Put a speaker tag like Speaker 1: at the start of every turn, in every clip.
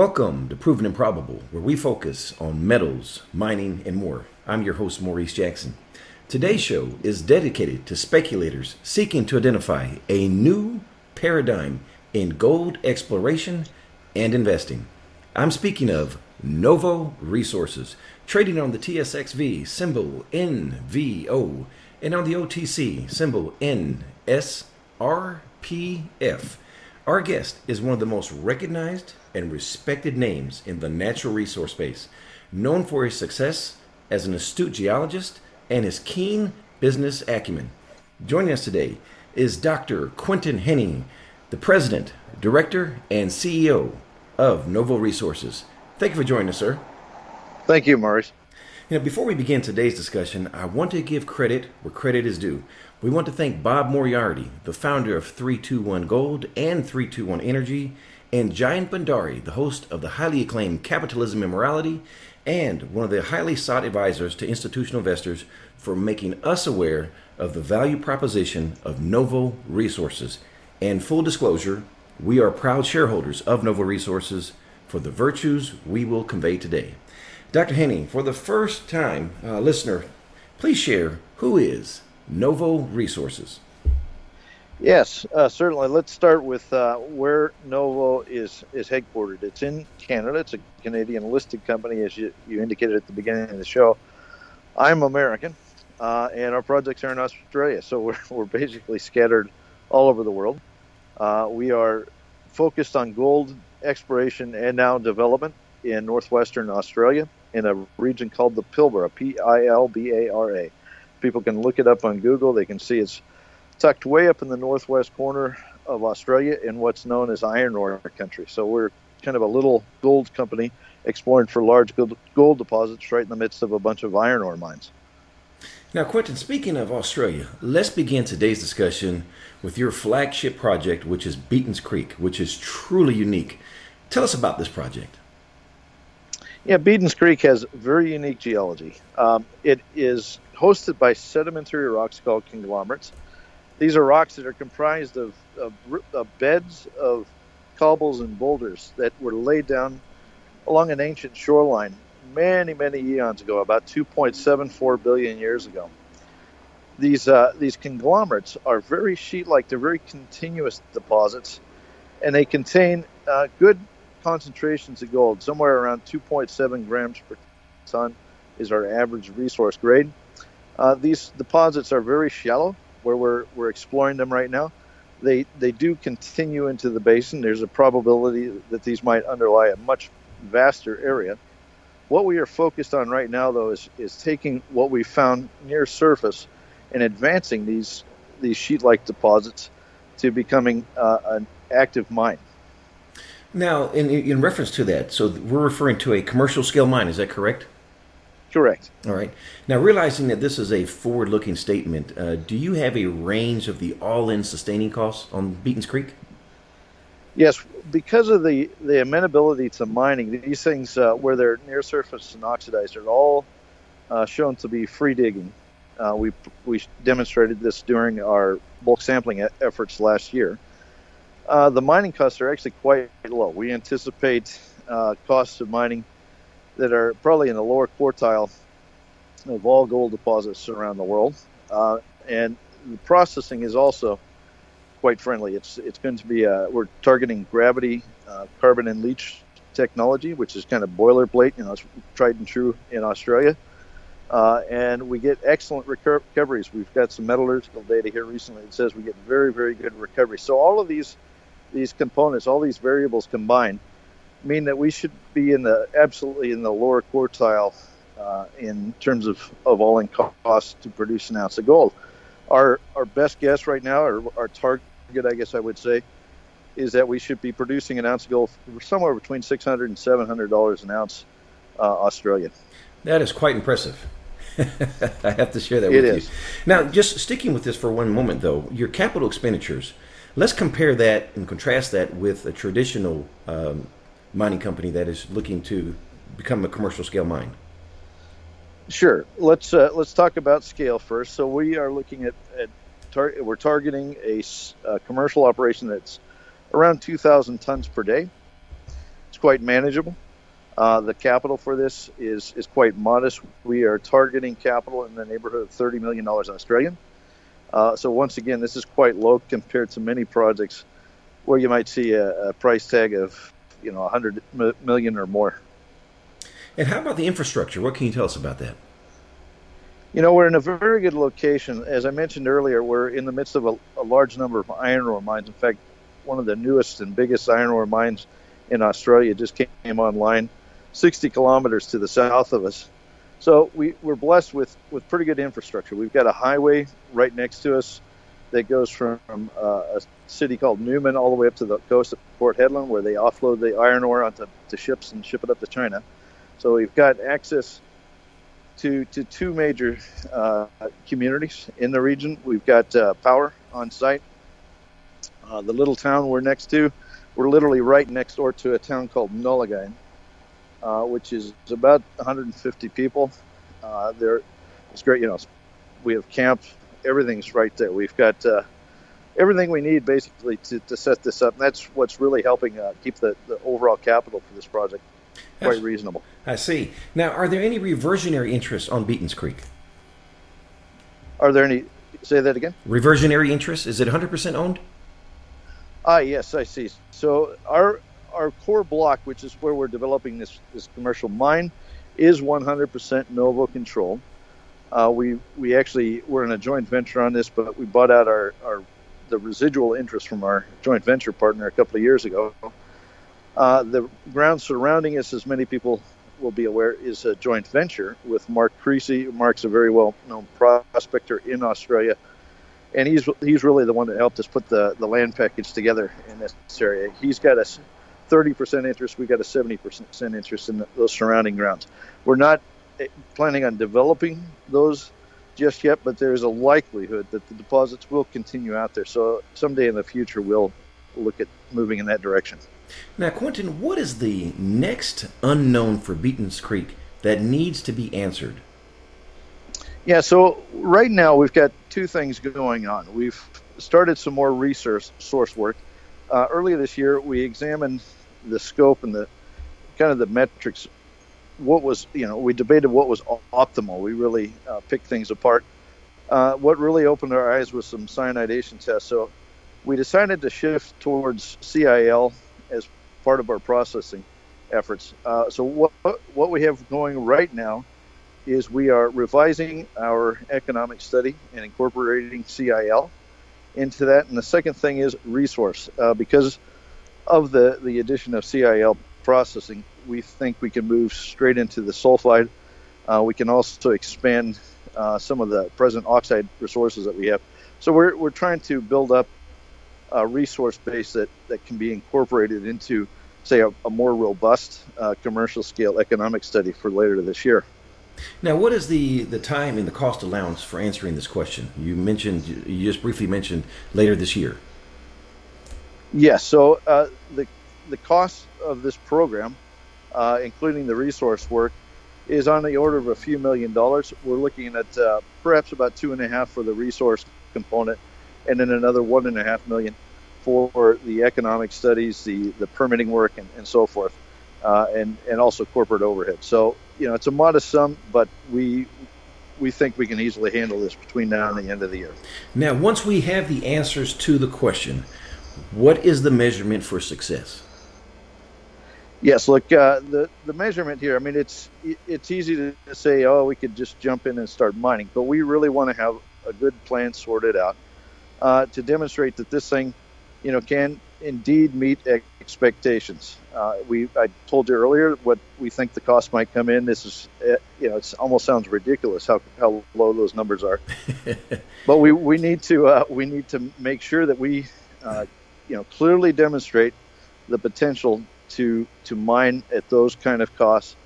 Speaker 1: Welcome to Proven and Probable, where we focus on metals, mining, and more. I'm your host, Maurice Jackson. Today's show is dedicated to speculators seeking to identify a new paradigm in gold exploration and investing. I'm speaking of Novo Resources, trading on the TSXV symbol NVO and on the OTC symbol NSRPF. Our guest is one of the most recognized and respected names in the natural resource space, known for his success as an astute geologist and his keen business acumen. Joining us today is Dr. Quinton Hennigh, the president, director, and CEO of Novo Resources. Thank you for joining us, sir.
Speaker 2: Thank you, Maurice.
Speaker 1: You know, before we begin today's discussion, I want to give credit where credit is due. We want to thank Bob Moriarty, the founder of 321 Gold and 321 Energy, and Jayant Bhandari, the host of the highly acclaimed Capitalism and Morality, and one of the highly sought advisors to institutional investors for making us aware of the value proposition of Novo Resources. And full disclosure, we are proud shareholders of Novo Resources for the virtues we will convey today. Dr. Hennigh, for the first time, uh, listener, please share who is Novo Resources.
Speaker 2: Yes, uh, certainly. Let's start with uh, where Novo is is headquartered. It's in Canada. It's a Canadian listed company, as you, you indicated at the beginning of the show. I'm American, uh, and our projects are in Australia, so we're, we're basically scattered all over the world. Uh, we are focused on gold exploration and now development in northwestern Australia in a region called the Pilbara, P I L B A R A. People can look it up on Google. They can see it's tucked way up in the northwest corner of Australia in what's known as iron ore country. So we're kind of a little gold company exploring for large gold deposits right in the midst of a bunch of iron ore mines.
Speaker 1: Now, Quinton, speaking of Australia, let's begin today's discussion with your flagship project, which is Beaton's Creek, which is truly unique. Tell us about this project.
Speaker 2: Yeah, Beaton's Creek has very unique geology. Um, it is hosted by sedimentary rocks called conglomerates. These are rocks that are comprised of, of, of beds of cobbles and boulders that were laid down along an ancient shoreline many, many eons ago, about 2.74 billion years ago. These uh, these conglomerates are very sheet-like; they're very continuous deposits, and they contain uh, good concentrations of gold, somewhere around 2.7 grams per ton is our average resource grade. Uh, these deposits are very shallow, where we're, we're exploring them right now. They, they do continue into the basin. There's a probability that these might underlie a much vaster area. What we are focused on right now, though, is, is taking what we found near surface and advancing these, these sheet like deposits to becoming uh, an active mine.
Speaker 1: Now, in, in reference to that, so we're referring to a commercial scale mine, is that correct?
Speaker 2: Correct.
Speaker 1: All right. Now, realizing that this is a forward looking statement, uh, do you have a range of the all in sustaining costs on Beaton's Creek?
Speaker 2: Yes, because of the, the amenability to mining, these things, uh, where they're near surface and oxidized, are all uh, shown to be free digging. Uh, we, we demonstrated this during our bulk sampling efforts last year. Uh, the mining costs are actually quite low. We anticipate uh, costs of mining that are probably in the lower quartile of all gold deposits around the world. Uh, and the processing is also quite friendly. It's it's going to be uh, we're targeting gravity uh, carbon and leach technology, which is kind of boilerplate. You know, it's tried and true in Australia. Uh, and we get excellent recoveries. We've got some metallurgical data here recently that says we get very, very good recovery. So all of these these components, all these variables combined, mean that we should be in the absolutely in the lower quartile uh, in terms of, of all-in costs to produce an ounce of gold. Our our best guess right now, or our target, I guess I would say, is that we should be producing an ounce of gold somewhere between six hundred and seven hundred dollars an ounce, uh, Australian.
Speaker 1: That is quite impressive. I have to share that it with is. you. Now, just sticking with this for one moment, though, your capital expenditures Let's compare that and contrast that with a traditional um, mining company that is looking to become a commercial scale mine.
Speaker 2: Sure. Let's uh, let's talk about scale first. So we are looking at, at tar- we're targeting a, a, commercial operation that's around 2,000 tons per day. It's quite manageable. Uh, the capital for this is is quite modest. We are targeting capital in the neighborhood of 30 million dollars Australian. Uh, so once again, this is quite low compared to many projects where you might see a, a price tag of you know 100 million or more.
Speaker 1: And how about the infrastructure? What can you tell us about that?
Speaker 2: You know, we're in a very good location. As I mentioned earlier, we're in the midst of a, a large number of iron ore mines. In fact, one of the newest and biggest iron ore mines in Australia just came online 60 kilometers to the south of us. So we, we're blessed with, with pretty good infrastructure. We've got a highway right next to us that goes from uh, a city called Newman all the way up to the coast of Port Hedland, where they offload the iron ore onto to ships and ship it up to China. So we've got access to, to two major uh, communities in the region. We've got uh, power on site. Uh, the little town we're next to, we're literally right next door to a town called Nullagine, uh, which is about 150 people. Uh, there, it's great. You know, we have camp. Everything's right there. We've got uh, everything we need basically to, to set this up. And that's what's really helping uh, keep the, the overall capital for this project quite that's, reasonable.
Speaker 1: I see. Now, are there any reversionary interests on Beatons Creek?
Speaker 2: Are there any? Say that again.
Speaker 1: Reversionary interest? Is it 100% owned?
Speaker 2: Ah, yes, I see. So our our core block, which is where we're developing this this commercial mine, is 100% Novo control. Uh, we we actually we're in a joint venture on this, but we bought out our, our the residual interest from our joint venture partner a couple of years ago. Uh, the ground surrounding us, as many people will be aware, is a joint venture with Mark Creasy. Mark's a very well-known prospector in Australia, and he's he's really the one that helped us put the, the land package together in this area. He's got a 30% interest. We got a 70% interest in the, those surrounding grounds. We're not eh, planning on developing those just yet, but there's a likelihood that the deposits will continue out there. So someday in the future, we'll look at moving in that direction.
Speaker 1: Now, Quinton, what is the next unknown for Beatons Creek that needs to be answered?
Speaker 2: Yeah, so right now we've got two things going on. We've started some more research source work. Uh, earlier this year, we examined the scope and the kind of the metrics. What was, you know, we debated what was optimal. We really uh, picked things apart. Uh, what really opened our eyes was some cyanidation tests. So we decided to shift towards CIL as part of our processing efforts. Uh, so what what we have going right now is we are revising our economic study and incorporating CIL into that. And the second thing is resource uh, because of the the addition of CIL processing, we think we can move straight into the sulfide. Uh, we can also expand uh, some of the present oxide resources that we have. So we're, we're trying to build up a resource base that, that can be incorporated into, say, a, a more robust uh, commercial scale economic study for later this year.
Speaker 1: Now, what is the, the time and the cost allowance for answering this question? You mentioned, you just briefly mentioned later this year.
Speaker 2: Yes. So uh, the the cost of this program, uh, including the resource work, is on the order of a few million dollars. We're looking at uh, perhaps about two and a half for the resource component, and then another one and a half million for the economic studies, the the permitting work, and, and so forth, uh, and and also corporate overhead. So you know it's a modest sum, but we we think we can easily handle this between now and the end of the year.
Speaker 1: Now, once we have the answers to the question, what is the measurement for success?
Speaker 2: Yes, look, uh, the the measurement here. I mean, it's it's easy to say, oh, we could just jump in and start mining, but we really want to have a good plan sorted out uh, to demonstrate that this thing, you know, can indeed meet expectations. Uh, we I told you earlier what we think the cost might come in. This is, uh, you know, it almost sounds ridiculous how, how low those numbers are, but we we need to uh, we need to make sure that we uh, you know clearly demonstrate the potential to to mine at those kind of costs.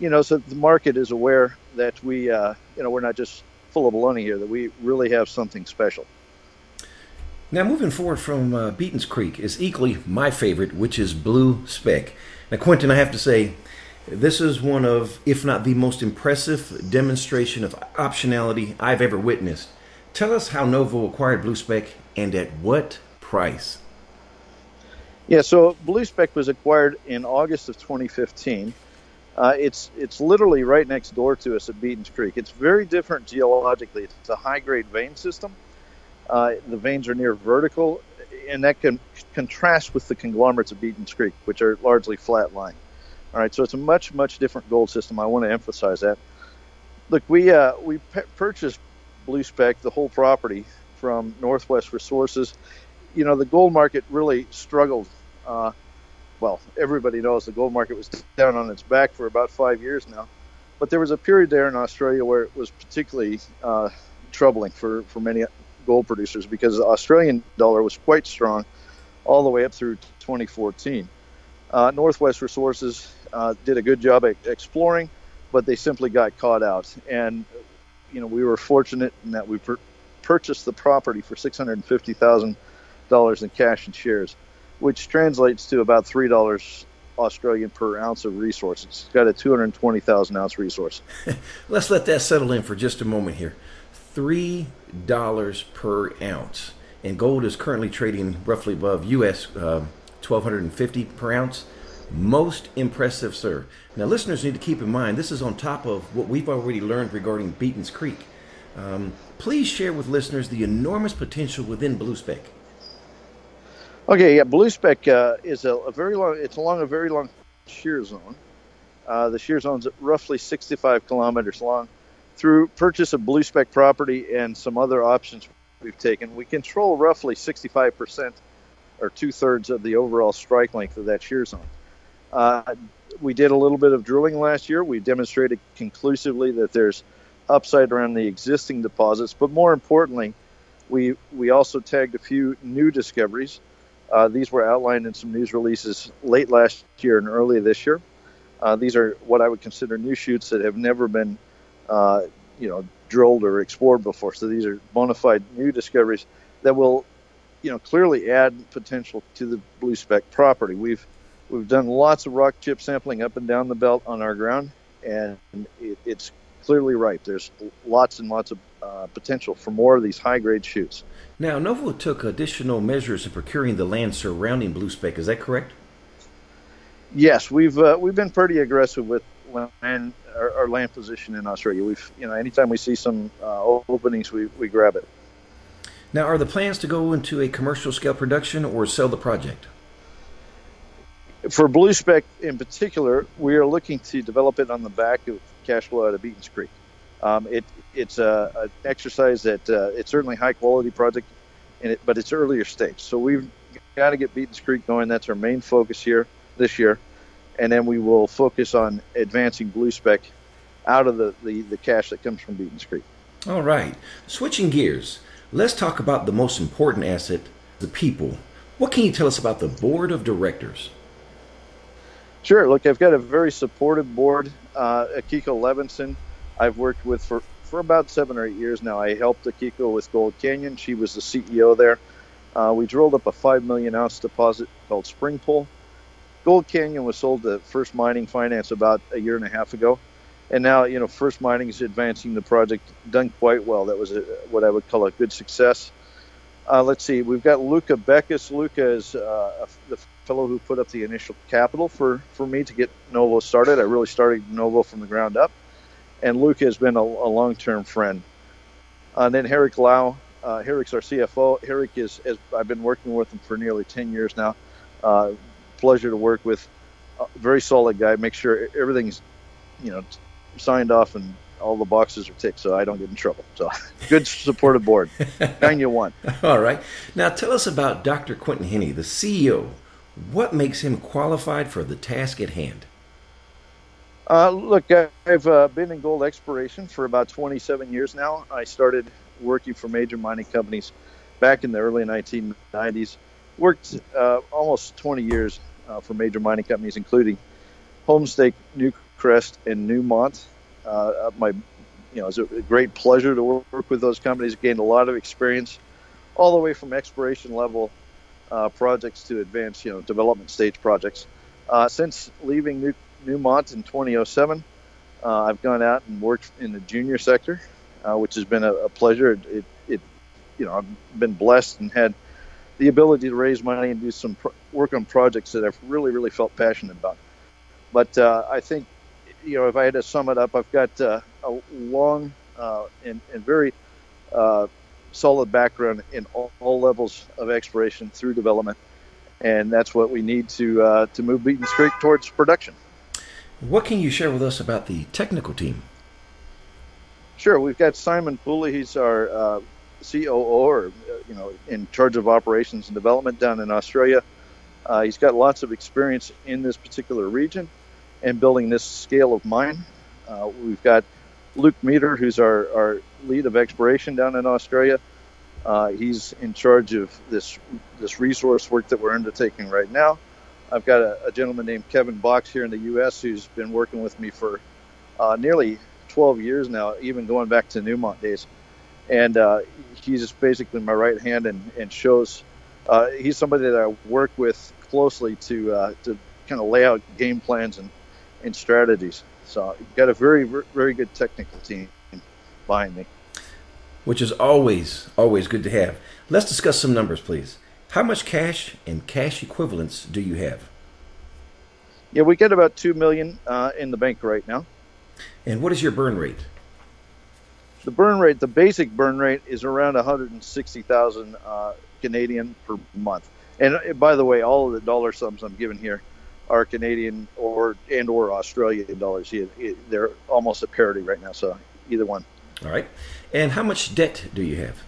Speaker 2: You know, so the market is aware that we uh, you know we're not just full of baloney here; that we really have something special.
Speaker 1: Now, moving forward from uh, Beatons Creek is equally my favorite, which is Blue Spec. Now, Quinton, I have to say, this is one of, if not the most impressive demonstration of optionality I've ever witnessed. Tell us how Novo acquired Blue Spec and at what price?
Speaker 2: Yeah, so BlueSpec was acquired in August of 2015. Uh, it's it's literally right next door to us at Beaton's Creek. It's very different geologically. It's a high grade vein system. Uh, the veins are near vertical, and that can contrast with the conglomerates of Beaton's Creek, which are largely flat lying. All right, so it's a much much different gold system. I want to emphasize that. Look, we uh, we p- purchased Blue Spec, the whole property, from Northwest Resources you know, the gold market really struggled. Uh, well, everybody knows the gold market was down on its back for about five years now. But there was a period there in Australia where it was particularly uh, troubling for, for many gold producers because the Australian dollar was quite strong all the way up through 2014. Uh, Northwest Resources uh, did a good job at exploring, but they simply got caught out. And you know we were fortunate in that we pur- purchased the property for 650,000 dollars in cash and shares, which translates to about three dollars Australian per ounce of resources. It's got a two hundred twenty thousand ounce resource.
Speaker 1: Let's let that settle in for just a moment here. Three dollars per ounce, and gold is currently trading roughly above U.S. Uh, twelve hundred and fifty per ounce. Most impressive, sir. Now, listeners need to keep in mind this is on top of what we've already learned regarding Beaton's Creek. Um, please share with listeners the enormous potential within Blue Spec.
Speaker 2: Okay, yeah, Blue Spec uh, is a, a, very long. It's along a very long shear zone. Uh, the shear zone's roughly 65 kilometers long. Through purchase of Blue Spec property and some other options we've taken, we control roughly 65 percent or two thirds of the overall strike length of that shear zone. Uh, we did a little bit of drilling last year. We demonstrated conclusively that there's upside around the existing deposits, but more importantly, we we also tagged a few new discoveries. Uh, these were outlined in some news releases late last year and early this year. Uh, these are what I would consider new shoots that have never been, uh, you know, drilled or explored before. So these are bona fide new discoveries that will, you know, clearly add potential to the blue spec property. We've We've done lots of rock chip sampling up and down the belt on our ground, and it, it's clearly ripe. There's lots and lots of uh, potential for more of these high grade shoots.
Speaker 1: Now, Novo took additional measures in procuring the land surrounding Blue Spec. Is that correct?
Speaker 2: Yes, we've uh, we've been pretty aggressive with land our, our, land position in Australia. We've you know anytime we see some uh, openings, we, we grab it.
Speaker 1: Now, are the plans to go into a commercial scale production or sell the project?
Speaker 2: for Blue Spec in particular, we are looking to develop it on the back of cash flow out of Beaton's Creek. Um, it, it's an exercise that uh, it's certainly high quality project, it, but it's earlier stage. So we've got to get Beaton's Creek going. That's our main focus here this year, and then we will focus on advancing Blue Spec out of the, the, the cash that comes from Beaton's Creek.
Speaker 1: All right, switching gears, let's talk about the most important asset, the people. What can you tell us about the board of directors?
Speaker 2: Sure. Look, I've got a very supportive board. Uh, Akiko Levinson, I've worked with for, for about seven or eight years now. I helped Akiko with Gold Canyon. She was the CEO there. Uh, we drilled up a five million ounce deposit called Springpole. Gold Canyon was sold to First Mining Finance about a year and a half ago, and now you know First Mining is advancing the project, done quite well. That was a, what I would call a good success. Uh, let's see, we've got Luca Beckus. Luca is uh, the fellow who put up the initial capital for, for me to get Novo started. I really started Novo from the ground up. And Luke has been a, a long term friend. Uh, and then Herrick Lau. Uh, Herrick's our CFO. Herrick is, is, I've been working with him for nearly 10 years now. Uh, pleasure to work with. very solid guy. Make sure everything's, you know, signed off and all the boxes are ticked so I don't get in trouble. So good supportive board. Nine you one.
Speaker 1: All right. Now tell us about Dr. Quinton Hennigh, the CEO. What makes him qualified for the task at hand?
Speaker 2: Uh, look, I've uh, been in gold exploration for about 27 years now. I started working for major mining companies back in the early 1990s. Worked uh, almost 20 years uh, for major mining companies, including Homestake, Newcrest, and Newmont. Uh, my, you know, it was a great pleasure to work with those companies. Gained a lot of experience, all the way from exploration level uh, projects to advanced, you know, development stage projects. Since leaving New, Newmont in 2007, uh, I've gone out and worked in the junior sector, uh, which has been a, a pleasure. It, it, it, you know, I've been blessed and had the ability to raise money and do some pro- work on projects that I've really, really felt passionate about. But uh, I think, you know, if I had to sum it up, I've got uh, a long uh, and, and, very uh, solid background in all, all, levels of exploration through development, and that's what we need to to move Beaton Creek towards production.
Speaker 1: What can you share with us about the technical team?
Speaker 2: Sure, we've got Simon Pooley. He's our uh, COO, or uh, you know, in charge of operations and development down in Australia. Uh, he's got lots of experience in this particular region and building this scale of mine. Uh, we've got Luke Meter, who's our, our lead of exploration down in Australia. Uh, he's in charge of this this resource work that we're undertaking right now. I've got a, a gentleman named Kevin Box here in the U.S. who's been working with me for uh, nearly 12 years now, even going back to Newmont days and uh, he's basically my right hand and, and shows. Uh, he's somebody that I work with closely to uh, to kind of lay out game plans and, and strategies. So I've got a very very good technical team behind me,
Speaker 1: which is always always good to have. Let's discuss some numbers, please. How much cash and cash equivalents do you have?
Speaker 2: Yeah, we get about two million uh, in the bank right now.
Speaker 1: And what is your burn rate?
Speaker 2: the burn rate, the basic burn rate, is around 160,000 uh, Canadian per month. And uh, by the way, all of the dollar sums I'm giving here are Canadian or and or Australian dollars. They're almost at parity right now, so either one.
Speaker 1: All right. And how much debt do you have?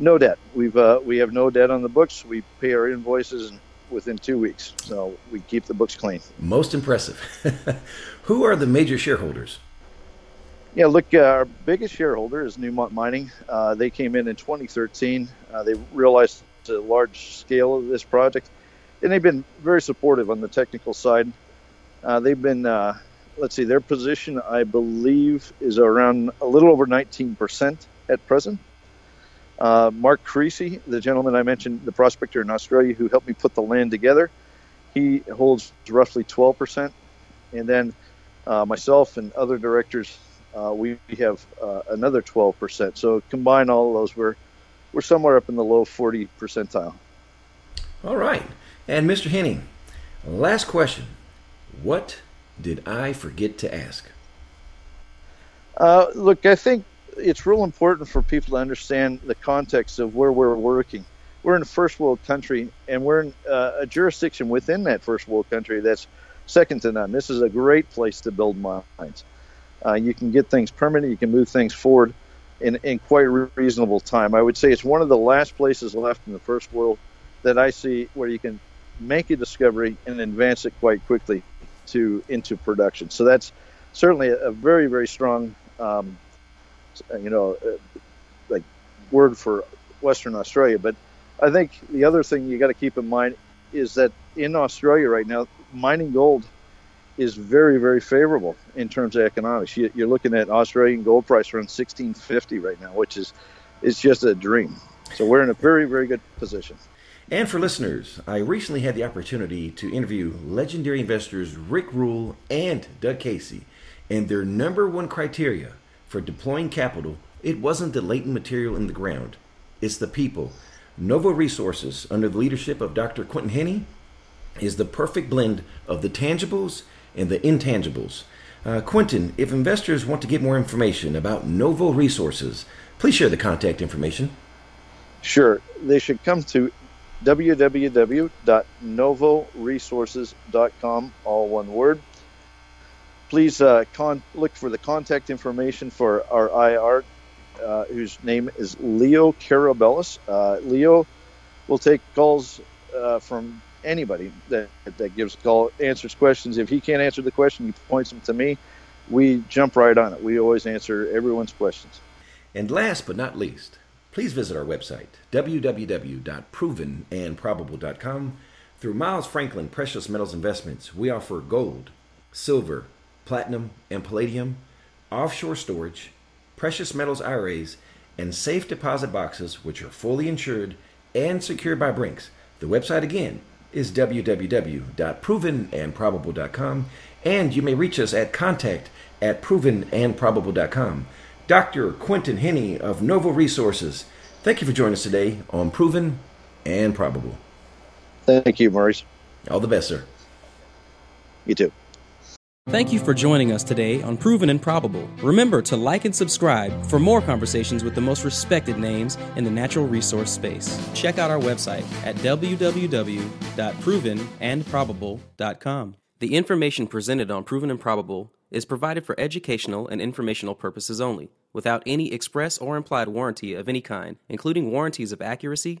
Speaker 2: No debt. We've uh, we have no debt on the books. We pay our invoices within two weeks, so we keep the books clean.
Speaker 1: Most impressive. Who are the major shareholders?
Speaker 2: Yeah, look, uh, our biggest shareholder is Newmont Mining. Uh, they came in in 2013. Uh, they realized the large scale of this project, and they've been very supportive on the technical side. Uh, they've been, uh, let's see, their position, I believe, is around a little over 19% at present. Uh, Mark Creasy, the gentleman I mentioned, the prospector in Australia who helped me put the land together, he holds roughly 12%. And then myself and other directors uh, we have uh, another 12%. So combine all of those, we're we're somewhere up in the low 40 percentile.
Speaker 1: All right, and Mr. Hennigh, last question: What did I forget to ask?
Speaker 2: Uh, look, I think it's real important for people to understand the context of where we're working. We're in a first world country, and we're in uh, a jurisdiction within that first world country that's second to none. This is a great place to build mines uh, you can get things permanent, you can move things forward in, in quite reasonable time. I would say it's one of the last places left in the first world that I see where you can make a discovery and advance it quite quickly to into production. So that's certainly a very very strong, um, you know, uh, like word for Western Australia. But I think the other thing you got to keep in mind is that in Australia right now, mining gold is very, very favorable in terms of economics. You, are looking at Australian gold price around 1650 right now, which is it's just a dream. So we're in a very, very good position.
Speaker 1: And for listeners, I recently had the opportunity to interview legendary investors Rick Rule and Doug Casey, and their number one criteria for deploying capital it wasn't the latent material in the ground, it's the people. Novo Resources, under the leadership of Dr. Quinton Hennigh, is the perfect blend of the tangibles and the intangibles. Uh, Quinton, if investors want to get more information about Novo Resources, please share the contact information.
Speaker 2: Sure. They should come to www.novoresources.com, all one word. Please uh, con- look for the contact information for our IR, uh, whose name is Leo Karabelas. Uh, Leo will take calls uh, from anybody that that gives a call, answers questions. If he can't answer the question, he points them to me. We jump right on it. We always answer everyone's questions.
Speaker 1: And last but not least, please visit our website, www.provenandprobable.com. Through Miles Franklin Precious Metals Investments, we offer gold, silver, platinum, and palladium, offshore storage, precious metals IRAs, and safe deposit boxes which are fully insured and secured by Brinks. The website again is www.provenandprobable.com, and you may reach us at contact at provenandprobable.com. Dr. Quinton Hennigh of Novo Resources, thank you for joining us today on Proven and probable.
Speaker 2: Thank you, Maurice.
Speaker 1: All the best, sir.
Speaker 2: You too.
Speaker 3: Thank you for joining us today on Proven and Probable. Remember to like and subscribe for more conversations with the most respected names in the natural resource space. Check out our website at www.provenandprobable.com. The information presented on Proven and Probable is provided for educational and informational purposes only, without any express or implied warranty of any kind, including warranties of accuracy,